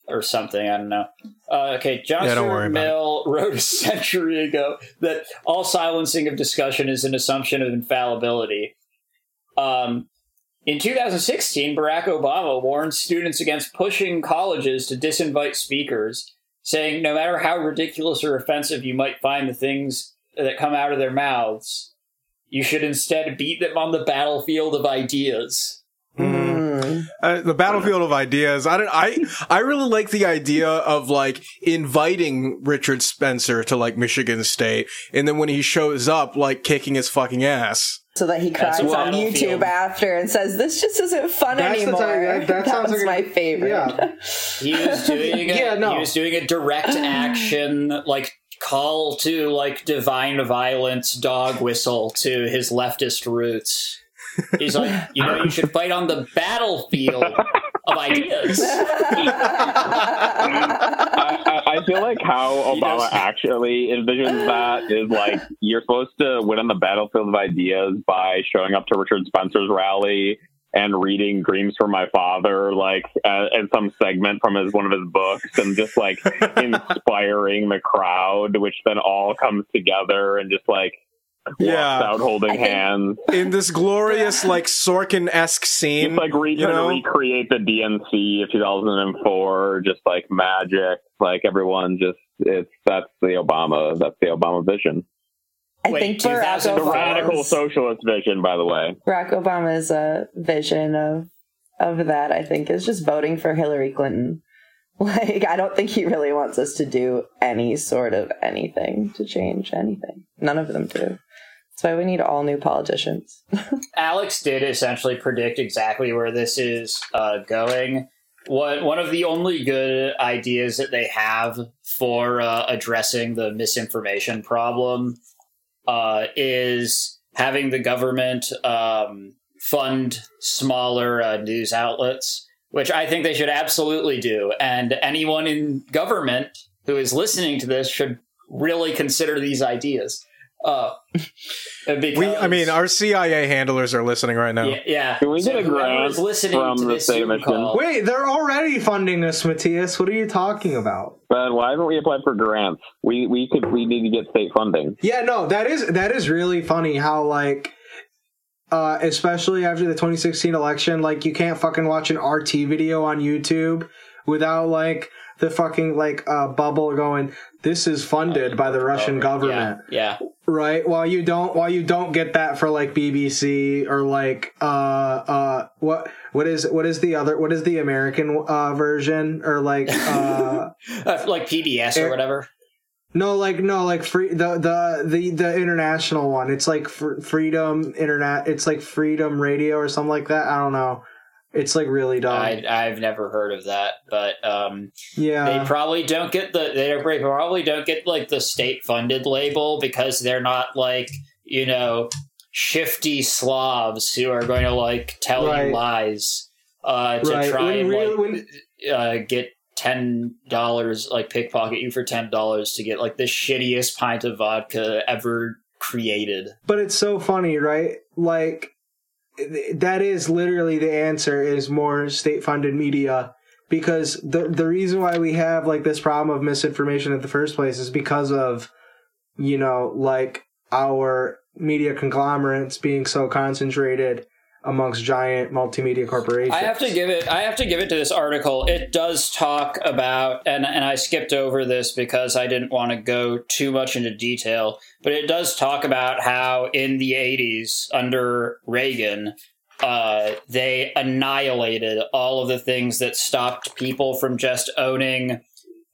or something. I don't know. Uh, okay, John Yeah, Stuart Mill wrote a century ago that all silencing of discussion is an assumption of infallibility. Um, in 2016, Barack Obama warned students against pushing colleges to disinvite speakers, saying no matter how ridiculous or offensive you might find the things that come out of their mouths, you should instead beat them on the battlefield of ideas. Mm. Uh, the battlefield of ideas. I don't. I I really like the idea of like inviting Richard Spencer to like Michigan State, and then when he shows up, like kicking his fucking ass. So that he cries on battlefield. YouTube after and says, "This just isn't fun That's anymore." type- that- that that sounds was like my favorite. yeah. He was doing a, Yeah, no. he was doing a direct action like call to like divine violence dog whistle to his leftist roots. He's like, you know, you should fight on the battlefield of ideas. I, I, I feel like how Obama actually envisions that is like you're supposed to win on the battlefield of ideas by showing up to Richard Spencer's rally and reading Dreams from My Father, like uh, in some segment from his one of his books, and just like inspiring the crowd, which then all comes together and just like Yeah. walks out holding I hands. In this glorious, like Sorkin esque scene, It's like re- you know? to recreate the DNC of 2004, just like magic. Like everyone just it's that's the Obama that's the Obama vision, I Wait, think Barack 2004? the radical socialist vision. By the way, Barack Obama's uh, vision of of that, I think, is just voting for Hillary Clinton. Like, I don't think he really wants us to do any sort of anything to change anything. None of them do. That's why we need all new politicians. Alex did essentially predict exactly where this is uh, going. One one of the only good ideas that they have for uh, addressing the misinformation problem uh, is having the government um, fund smaller uh, news outlets, which I think they should absolutely do. And anyone in government who is listening to this should really consider these ideas. Uh, because, we, I mean, our CIA handlers are listening right now. yeah, yeah. Can we get a grant listening from to the this state of Zoom Michigan? call- Wait, they're already funding us, Matthias. What are you talking about? but why haven't we applied for grants? We we could we need to get state funding. Yeah, no, that is that is really funny how like uh especially after the 2016 election, like you can't fucking watch an RT video on YouTube without like the fucking like uh bubble going this is funded by the Russian government. Yeah, Right? While you don't while you don't get that for like BBC or like uh uh what what is what is the other what is the American uh version or like uh. Uh, like PBS or Er- whatever. No, like no, like free the the the the international one. It's like fr- Freedom Internet. It's like Freedom Radio or something like that. I don't know. It's like really dumb. I, I've never heard of that, but um, yeah, they probably don't get the they probably don't get like the state funded label because they're not like you know shifty slobs who are going to like tell Right. you lies uh, to Right. try When and like uh, get ten dollars like pickpocket you for ten dollars to get like the shittiest pint of vodka ever created. but it's so funny, right? Like that is literally the answer is more state funded media. Because the the reason why we have like this problem of misinformation in the first place is because of you know like our media conglomerates being so concentrated amongst giant multimedia corporations. I have to give it. I have to give it to this article. It does talk about, and and I skipped over this because I didn't want to go too much into detail. But it does talk about how in the '80s under Reagan, uh, they annihilated all of the things that stopped people from just owning.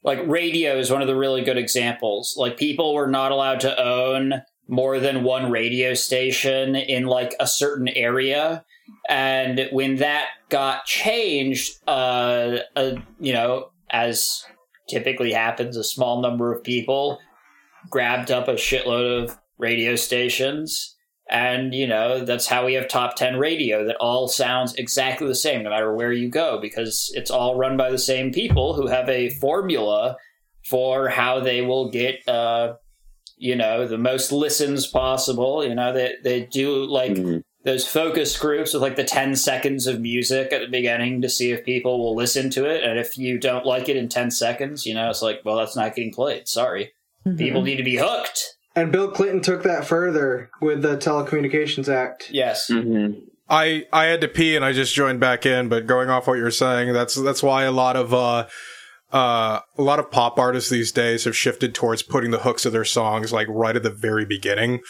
Like radio is one of the really good examples. Like people were not allowed to own more than one radio station in like a certain area. And when that got changed uh, uh you know as typically happens a small number of people grabbed up a shitload of radio stations. And you know that's how we have top 10 radio that all sounds exactly the same no matter where you go because it's all run by the same people who have a formula for how they will get uh you know the most listens possible you know they they do like Mhm. those focus groups with like the 10 seconds of music at the beginning to see if people will listen to it and if you don't like it in 10 seconds you know it's like well that's not getting played sorry Mm-hmm. people need to be hooked And Bill Clinton took that further with the Telecommunications Act. yes Mhm. I I had to pee and I just joined back in, but going off what you're saying, that's that's why a lot of uh uh a lot of pop artists these days have shifted towards putting the hooks of their songs like right at the very beginning.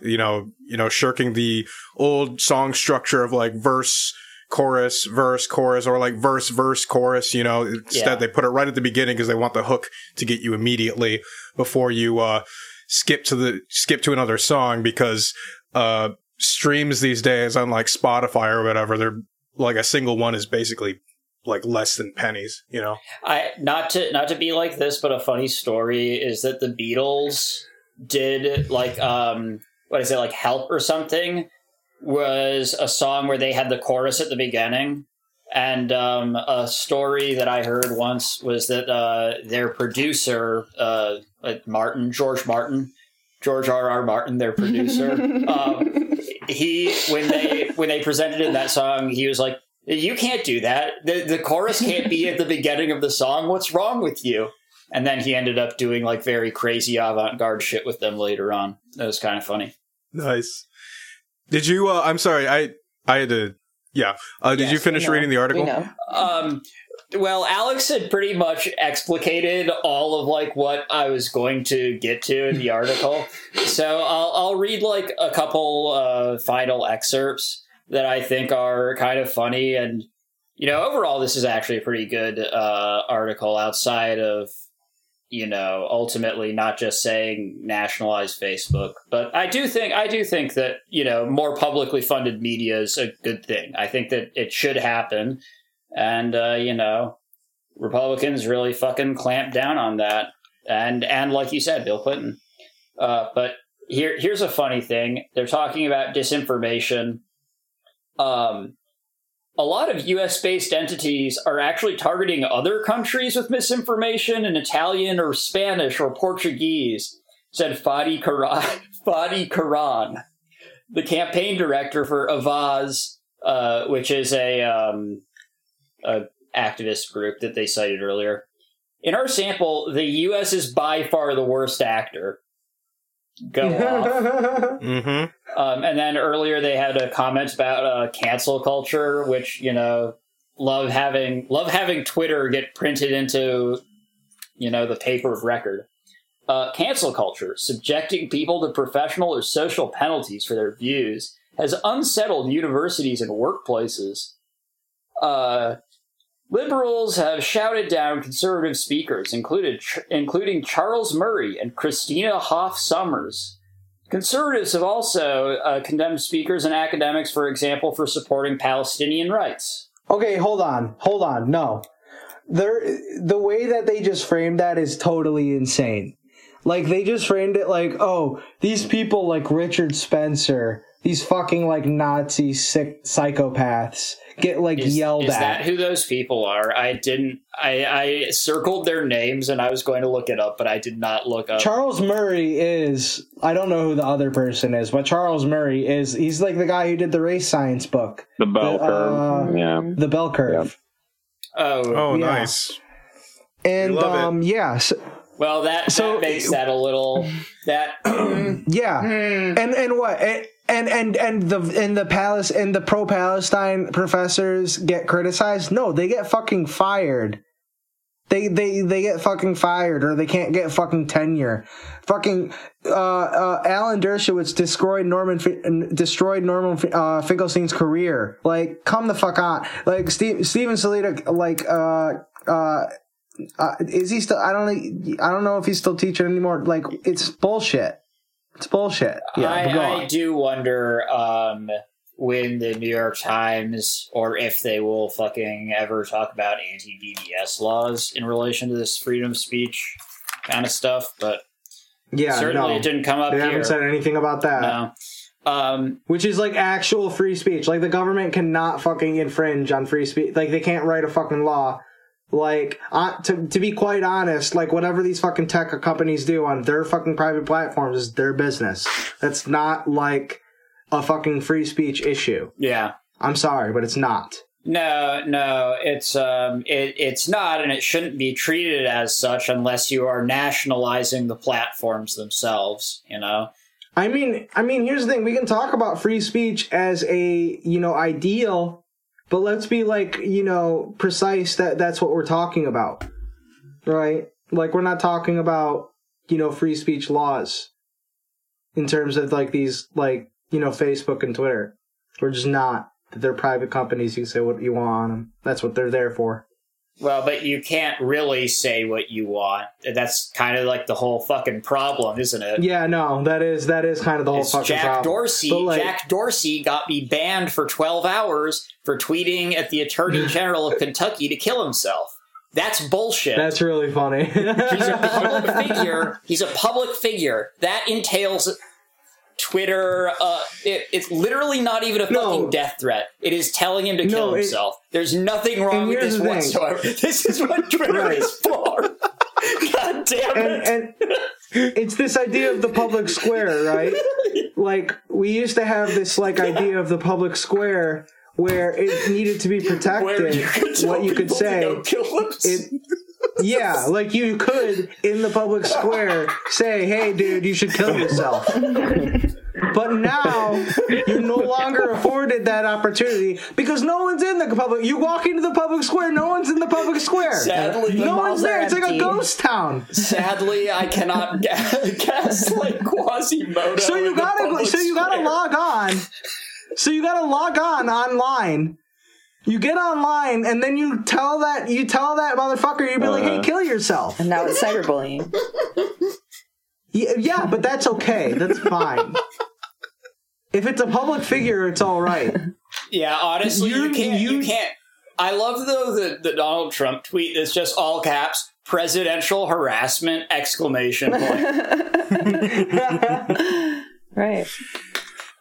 You know, you know, shirking the old song structure of like verse, chorus, verse, chorus, or like verse, verse, chorus. You know, instead Yeah. they put it right at the beginning because they want the hook to get you immediately before you uh skip to the skip to another song because uh streams these days on like Spotify or whatever, they're like a single one is basically like less than pennies, you know? i not to not to be like this but a funny story is that the beatles did like um what is it like help or something was a song where they had the chorus at the beginning and um, a story that I heard once was that uh, their producer, uh, like Martin George Martin, George R. R. Martin, their producer. um, he when they when they presented in that song, he was like, "You can't do that. The the chorus can't be at the beginning of the song. What's wrong with you?" And then he ended up doing like very crazy avant garde shit with them later on. That was kind of funny. Nice. Did you? Uh, I'm sorry. I I had to. Yeah. Uh, did Yes, you finish reading the article? know. Um, well, Alex had pretty much explicated all of like what I was going to get to in the article, so I'll I'll read like a couple uh, final excerpts that I think are kind of funny, and you know, overall, this is actually a pretty good uh, article outside of you know ultimately not just saying nationalize facebook. But i do think i do think that you know more publicly funded media is a good thing. I think that it should happen. And uh, you know republicans really fucking clamped down on that. And and like you said bill clinton. Uh, but here here's a funny thing. They're talking about disinformation um a lot of US based entities are actually targeting other countries with misinformation in Italian or Spanish or Portuguese, said Fadi Quran, Fadi Quran the campaign director for Avaaz, uh, which is a, um, a activist group that they cited earlier. In our sample, the US is by far the worst actor. Go off. Mm-hmm. Um, and then earlier they had a comment about uh, cancel culture, which you know love having love having Twitter get printed into you know the paper of record. Uh, cancel culture, subjecting people to professional or social penalties for their views, has unsettled universities and workplaces. Uh, liberals have shouted down conservative speakers, included including Charles Murray and Christina Hoff Sommers. Conservatives have also uh, condemned speakers and academics, for example, for supporting Palestinian rights. Okay, hold on, hold on. No, there. The way that they just framed that is totally insane. Like they just framed it like, oh, these people like Richard Spencer, these fucking like Nazi sick psychopaths get like Is, yelled is at. that who those people are? I didn't. I, I circled their names and I was going to look it up, but I did not look up. Charles Murray is I don't know who the other person is, but Charles Murray is he's like the guy who did the race science book, The bell The, curve. uh, yeah. the bell curve. oh, Oh, Yeah. nice. And We love it. um yeah, so, well, that, so- that makes that a little that. yeah. Hmm. And and what? And and and, and the and the palace and the pro Palestine professors get criticized? No, they get fucking fired. They they they get fucking fired or they can't get fucking tenure. Fucking uh, uh, Alan Dershowitz destroyed Norman destroyed Norman uh, Finkelstein's career. Like, come the fuck on. Like Steve, Steven Salaita, like uh uh. Uh, is he still? I don't. I don't know if he's still teaching anymore. Like, it's bullshit. It's bullshit. Yeah, I, I do wonder um, when the New York Times, or if they will fucking ever talk about anti BDS laws in relation to this freedom of speech kind of stuff, but yeah, certainly no. it didn't come up They here. haven't said anything about that. no. Um, Which is like actual free speech. Like the government cannot fucking infringe on free speech. Like they can't write a fucking law. Like uh, to to be quite honest, like whatever these fucking tech companies do on their fucking private platforms is their business. That's not like a fucking free speech issue. yeah. I'm sorry, but it's not. No, no, it's um, it, it's not, and it shouldn't be treated as such unless you are nationalizing the platforms themselves. You know, I mean, I mean, here's the thing: we can talk about free speech as a you know ideal, but let's be like you know precise that that's what we're talking about, right? Like we're not talking about you know free speech laws in terms of like these like you know Facebook and Twitter. We're just not. that They're private companies. You can say what you want on them. That's what they're there for. Well, but you can't really say what you want. That's kind of like the whole fucking problem, isn't it? Yeah, no, that is that is kind of the whole It's fucking Jack problem. Dorsey. Like- Jack Dorsey got me banned for 12 hours for tweeting at the Attorney General of Kentucky to kill himself. That's bullshit. That's really funny. He's a public figure. He's a public figure. That entails Twitter. Uh, it, it's literally not even a No. fucking death threat. It is telling him to kill No, it- himself. There's nothing wrong with this whatsoever. This is what Twitter Right. is for. God damn it! and it's this idea of the public square, right? Like we used to have this like idea of the public square where it needed to be protected. You what you could say, kill themselves. it, yeah, like you could in the public square say, "Hey, dude, you should kill yourself." But now you're no longer afforded that opportunity because no one's in the public. You walk into the public square, no one's in the public square. Sadly, no malls one's there. It's like a ghost town. Sadly, I cannot guess like Quasimodo. So you the gotta, so you gotta square. log on. So you gotta log on online. You get online and then you tell that you tell that motherfucker you'd be like, "Hey, Uh. kill yourself." And now it's cyberbullying. Yeah, yeah, but that's okay. That's fine. if it's a public figure, it's all right. Yeah, honestly, you, You- can't. You, you- can't. I love though the the Donald Trump tweet that's just all caps presidential harassment exclamation point. Right.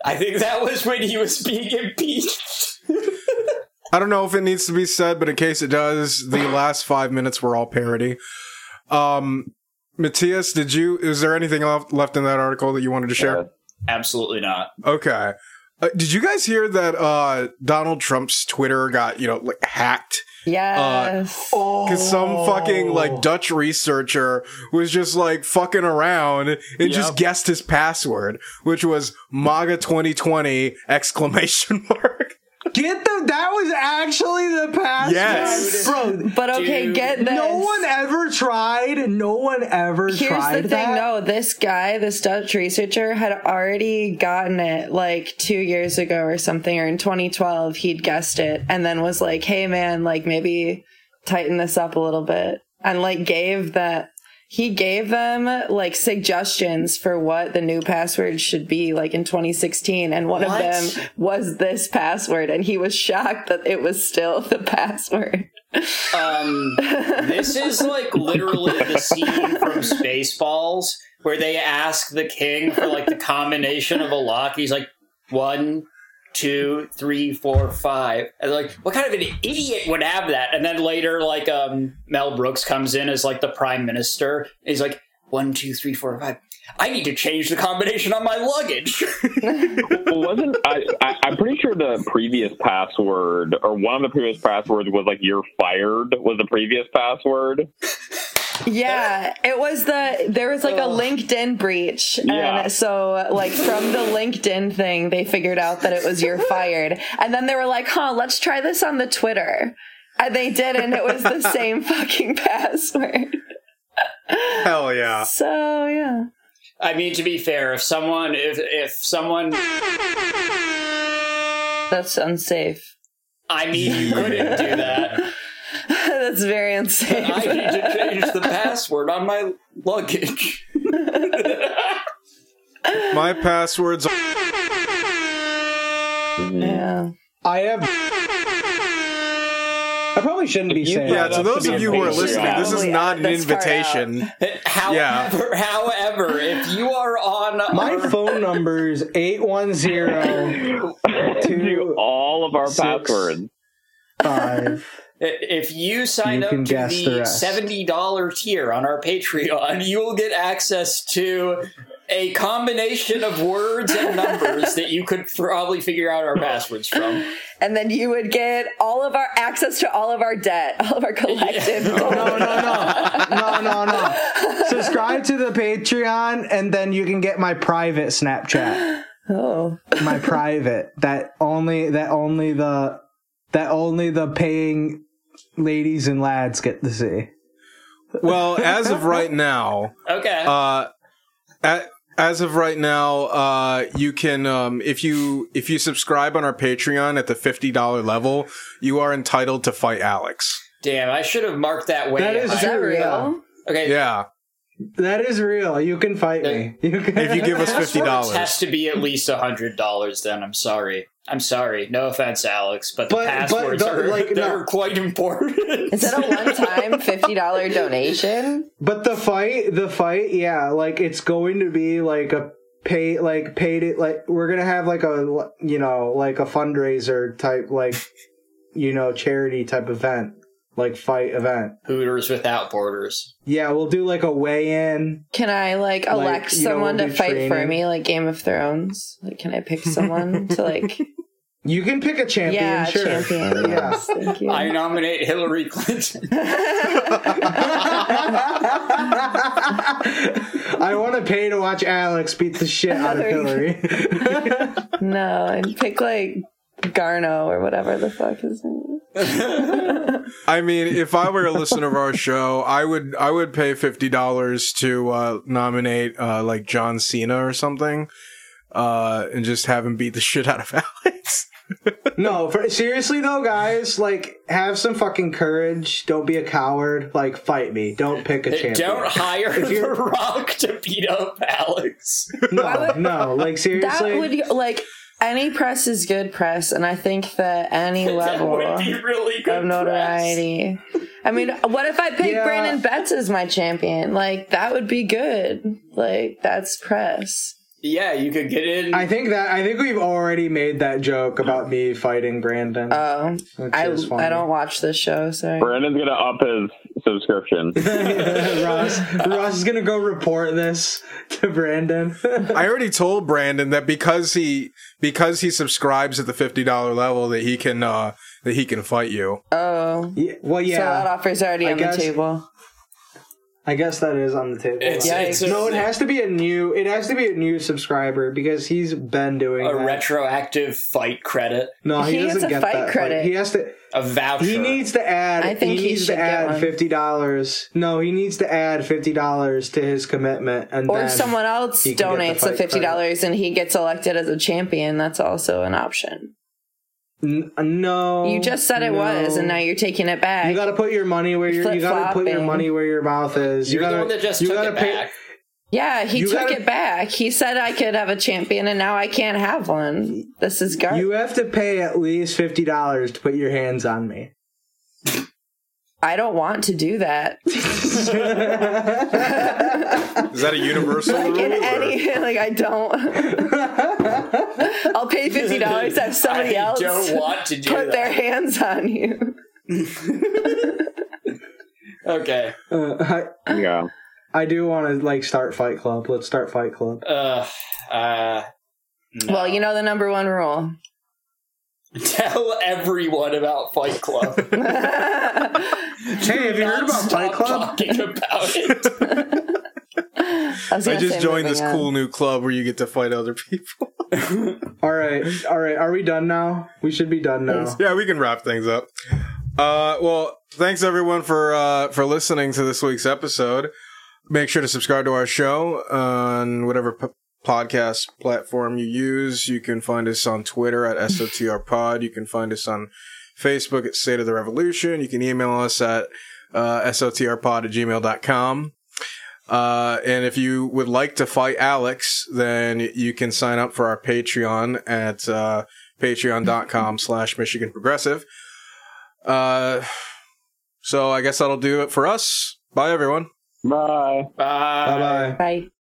I think that was when he was being impeached. I don't know if it needs to be said, but in case it does, the last five minutes were all parody. Um, Matthias, did you? Is there anything left left in that article that you wanted to share? Uh, Absolutely not. Okay. Uh, did you guys hear that uh, Donald Trump's Twitter got you know like hacked? Yes. Because some fucking Oh. like Dutch researcher was just like fucking around and just guessed his password, which was MAGA 2020 exclamation mark. Get the that was actually the password, Yes. bro. but okay, Dude, get this. No one ever tried. No one ever tried. Here's tried the thing, that. no, this guy, this Dutch researcher, had already gotten it like two years ago or something, or in 2012, he'd guessed it, and then was like, hey man, like maybe tighten this up a little bit. And like gave that, he gave them like suggestions for what the new password should be like in 2016. And one What? of them was this password, and he was shocked that it was still the password. Um, this is like literally the scene from Spaceballs where they ask the king for like the combination of a lock. He's like one, two, three, four, five. And like, what kind of an idiot would have that? And then later, like um, Mel Brooks comes in as like the prime minister. He's like one, two, three, four, five. I need to change the combination on my luggage. wasn't I, I? I'm pretty sure the previous password or one of the previous passwords was like "you're fired" was the previous password. Yeah, it was the there was like a oh. LinkedIn breach, and Yeah. so like from the LinkedIn thing, they figured out that it was you're fired, and then they were like, "Huh, let's try this on the Twitter," and they did, and it was the same fucking password. Hell yeah. So yeah, I mean, to be fair, if someone, if if someone, that's unsafe. I mean, you couldn't do that. That's very unsafe. I need to change the password on my luggage. My passwords. yeah. I have. I probably shouldn't be you- saying. Yeah, That's to to those be of you who are a listening, this is uh, not an out this far invitation. However, however, if you are on My our- phone number is eight one zero Do all of our Six. passwords. five. If you sign You up to the the seventy dollar tier on our Patreon, you will get access to a combination of words and numbers that you could probably figure out our passwords from. And then you would get all of our access to all of our debt, all of our collective. Yeah. No, no, no, no, no, no. Subscribe to the Patreon, and then you can get my private Snapchat. Oh, My private that only that only the that only the paying ladies and lads get to see. Well, as of right now, Okay. uh, a as of right now, uh, you can um, if you if you subscribe on our Patreon at the fifty dollar level, you are entitled to fight Alex. Damn, I should have marked that way. That is is that True, real? yeah. okay. Yeah, That is real. You can fight me. You can. if you give us fifty Passwords dollars. has to be at least a hundred dollars. Then I'm sorry. I'm sorry. No offense, Alex, but the But- but passwords the- are like, they're quite important. Is that a one-time fifty dollar donation? But the fight, the fight, yeah, like it's going to be like a pay, like paid it, like we're gonna have like a, you know, like a fundraiser type, like, you know, charity type event like fight event. Hooters without borders. Yeah, we'll do like a weigh in. Can I like elect you know, someone we'll to do fight for me, like Game of Thrones? Like, can I pick someone to like? You can pick a champion, yeah, sure. champion. Yeah. Yes, thank you. I nominate Hillary Clinton. I want to pay to watch Alex beat the shit out of Hillary. no, and pick like Garno or whatever the fuck his name. Is. I mean, if I were a listener of our show, I would I would pay fifty dollars to uh, nominate uh, like John Cena or something, uh, and just have him beat the shit out of Alex. no, for, seriously though, guys, like have some fucking courage. Don't be a coward. Like fight me. Don't pick a champion. Don't hire If The Rock to beat up Alex. No, no, like seriously, That would like any press is good press, and I think that any level would be really good. of press. notoriety. I mean, what if I pick Yeah. Brandon Betts as my champion? Like that would be good. Like that's press. Yeah, you could get in. I think that I think we've already made that joke about me fighting Brandon. Oh, I. I don't watch this show. Sorry. Brandon's gonna up his subscription. Ross, Ross is gonna go report this to Brandon. I already told Brandon that because he because he subscribes at the fifty dollar level that he can uh, that he can fight you. Oh, Yeah, well, yeah. so that yeah, offer's already I on guess- the table. I guess that is on the table. It's, Yeah, it's no, it has to be a new. It has to be a new subscriber because he's been doing a that. retroactive fight credit, No, he, He doesn't a get fight that. credit. He has to. A voucher. He needs to add. I think he he needs to add fifty dollars. No, he needs to add fifty dollars to his commitment, and Or then if someone else he the donates the fifty dollars and he gets elected as a champion, that's also an option. N- no, You just said it no. was, and now you're taking it back. You got to put your money where your you got to put your money where your mouth is. You're you gotta, the one that just you took gotta it pay, back. Yeah, he You took gotta- it back. He said I could have a champion, and now I can't have one. This is garbage. You have to pay at least fifty dollars to put your hands on me. I don't want to do that. Is that a universal like rule? in any, like I don't. I'll pay fifty dollars to have somebody I else don't want to do put that. their hands on you. Okay. Uh, I, yeah. I do want to like start Fight Club. Let's start Fight Club. Uh, uh, no. Well, you know the number one rule. tell everyone about Fight Club. Hey, have you heard Not about Fight Club? Talking about it. I, I just joined moving this on. cool new club where you get to fight other people. All right, all right. Are we done now? We should be done now. yeah, we can wrap things up. Uh, well, thanks everyone for uh, for listening to this week's episode. Make sure to subscribe to our show on whatever p- podcast platform you use. You can find us on Twitter at SOTR Pod. You can find us on Facebook at State of the Revolution. You can email us at uh, SOTRpod at gmail.com. Uh, and if you would like to fight Alex, then you can sign up for our Patreon at uh, patreon.com slash Michigan Progressive. Uh, so I guess that'll do it for us. Bye, everyone. Bye. Bye. Bye bye. Bye.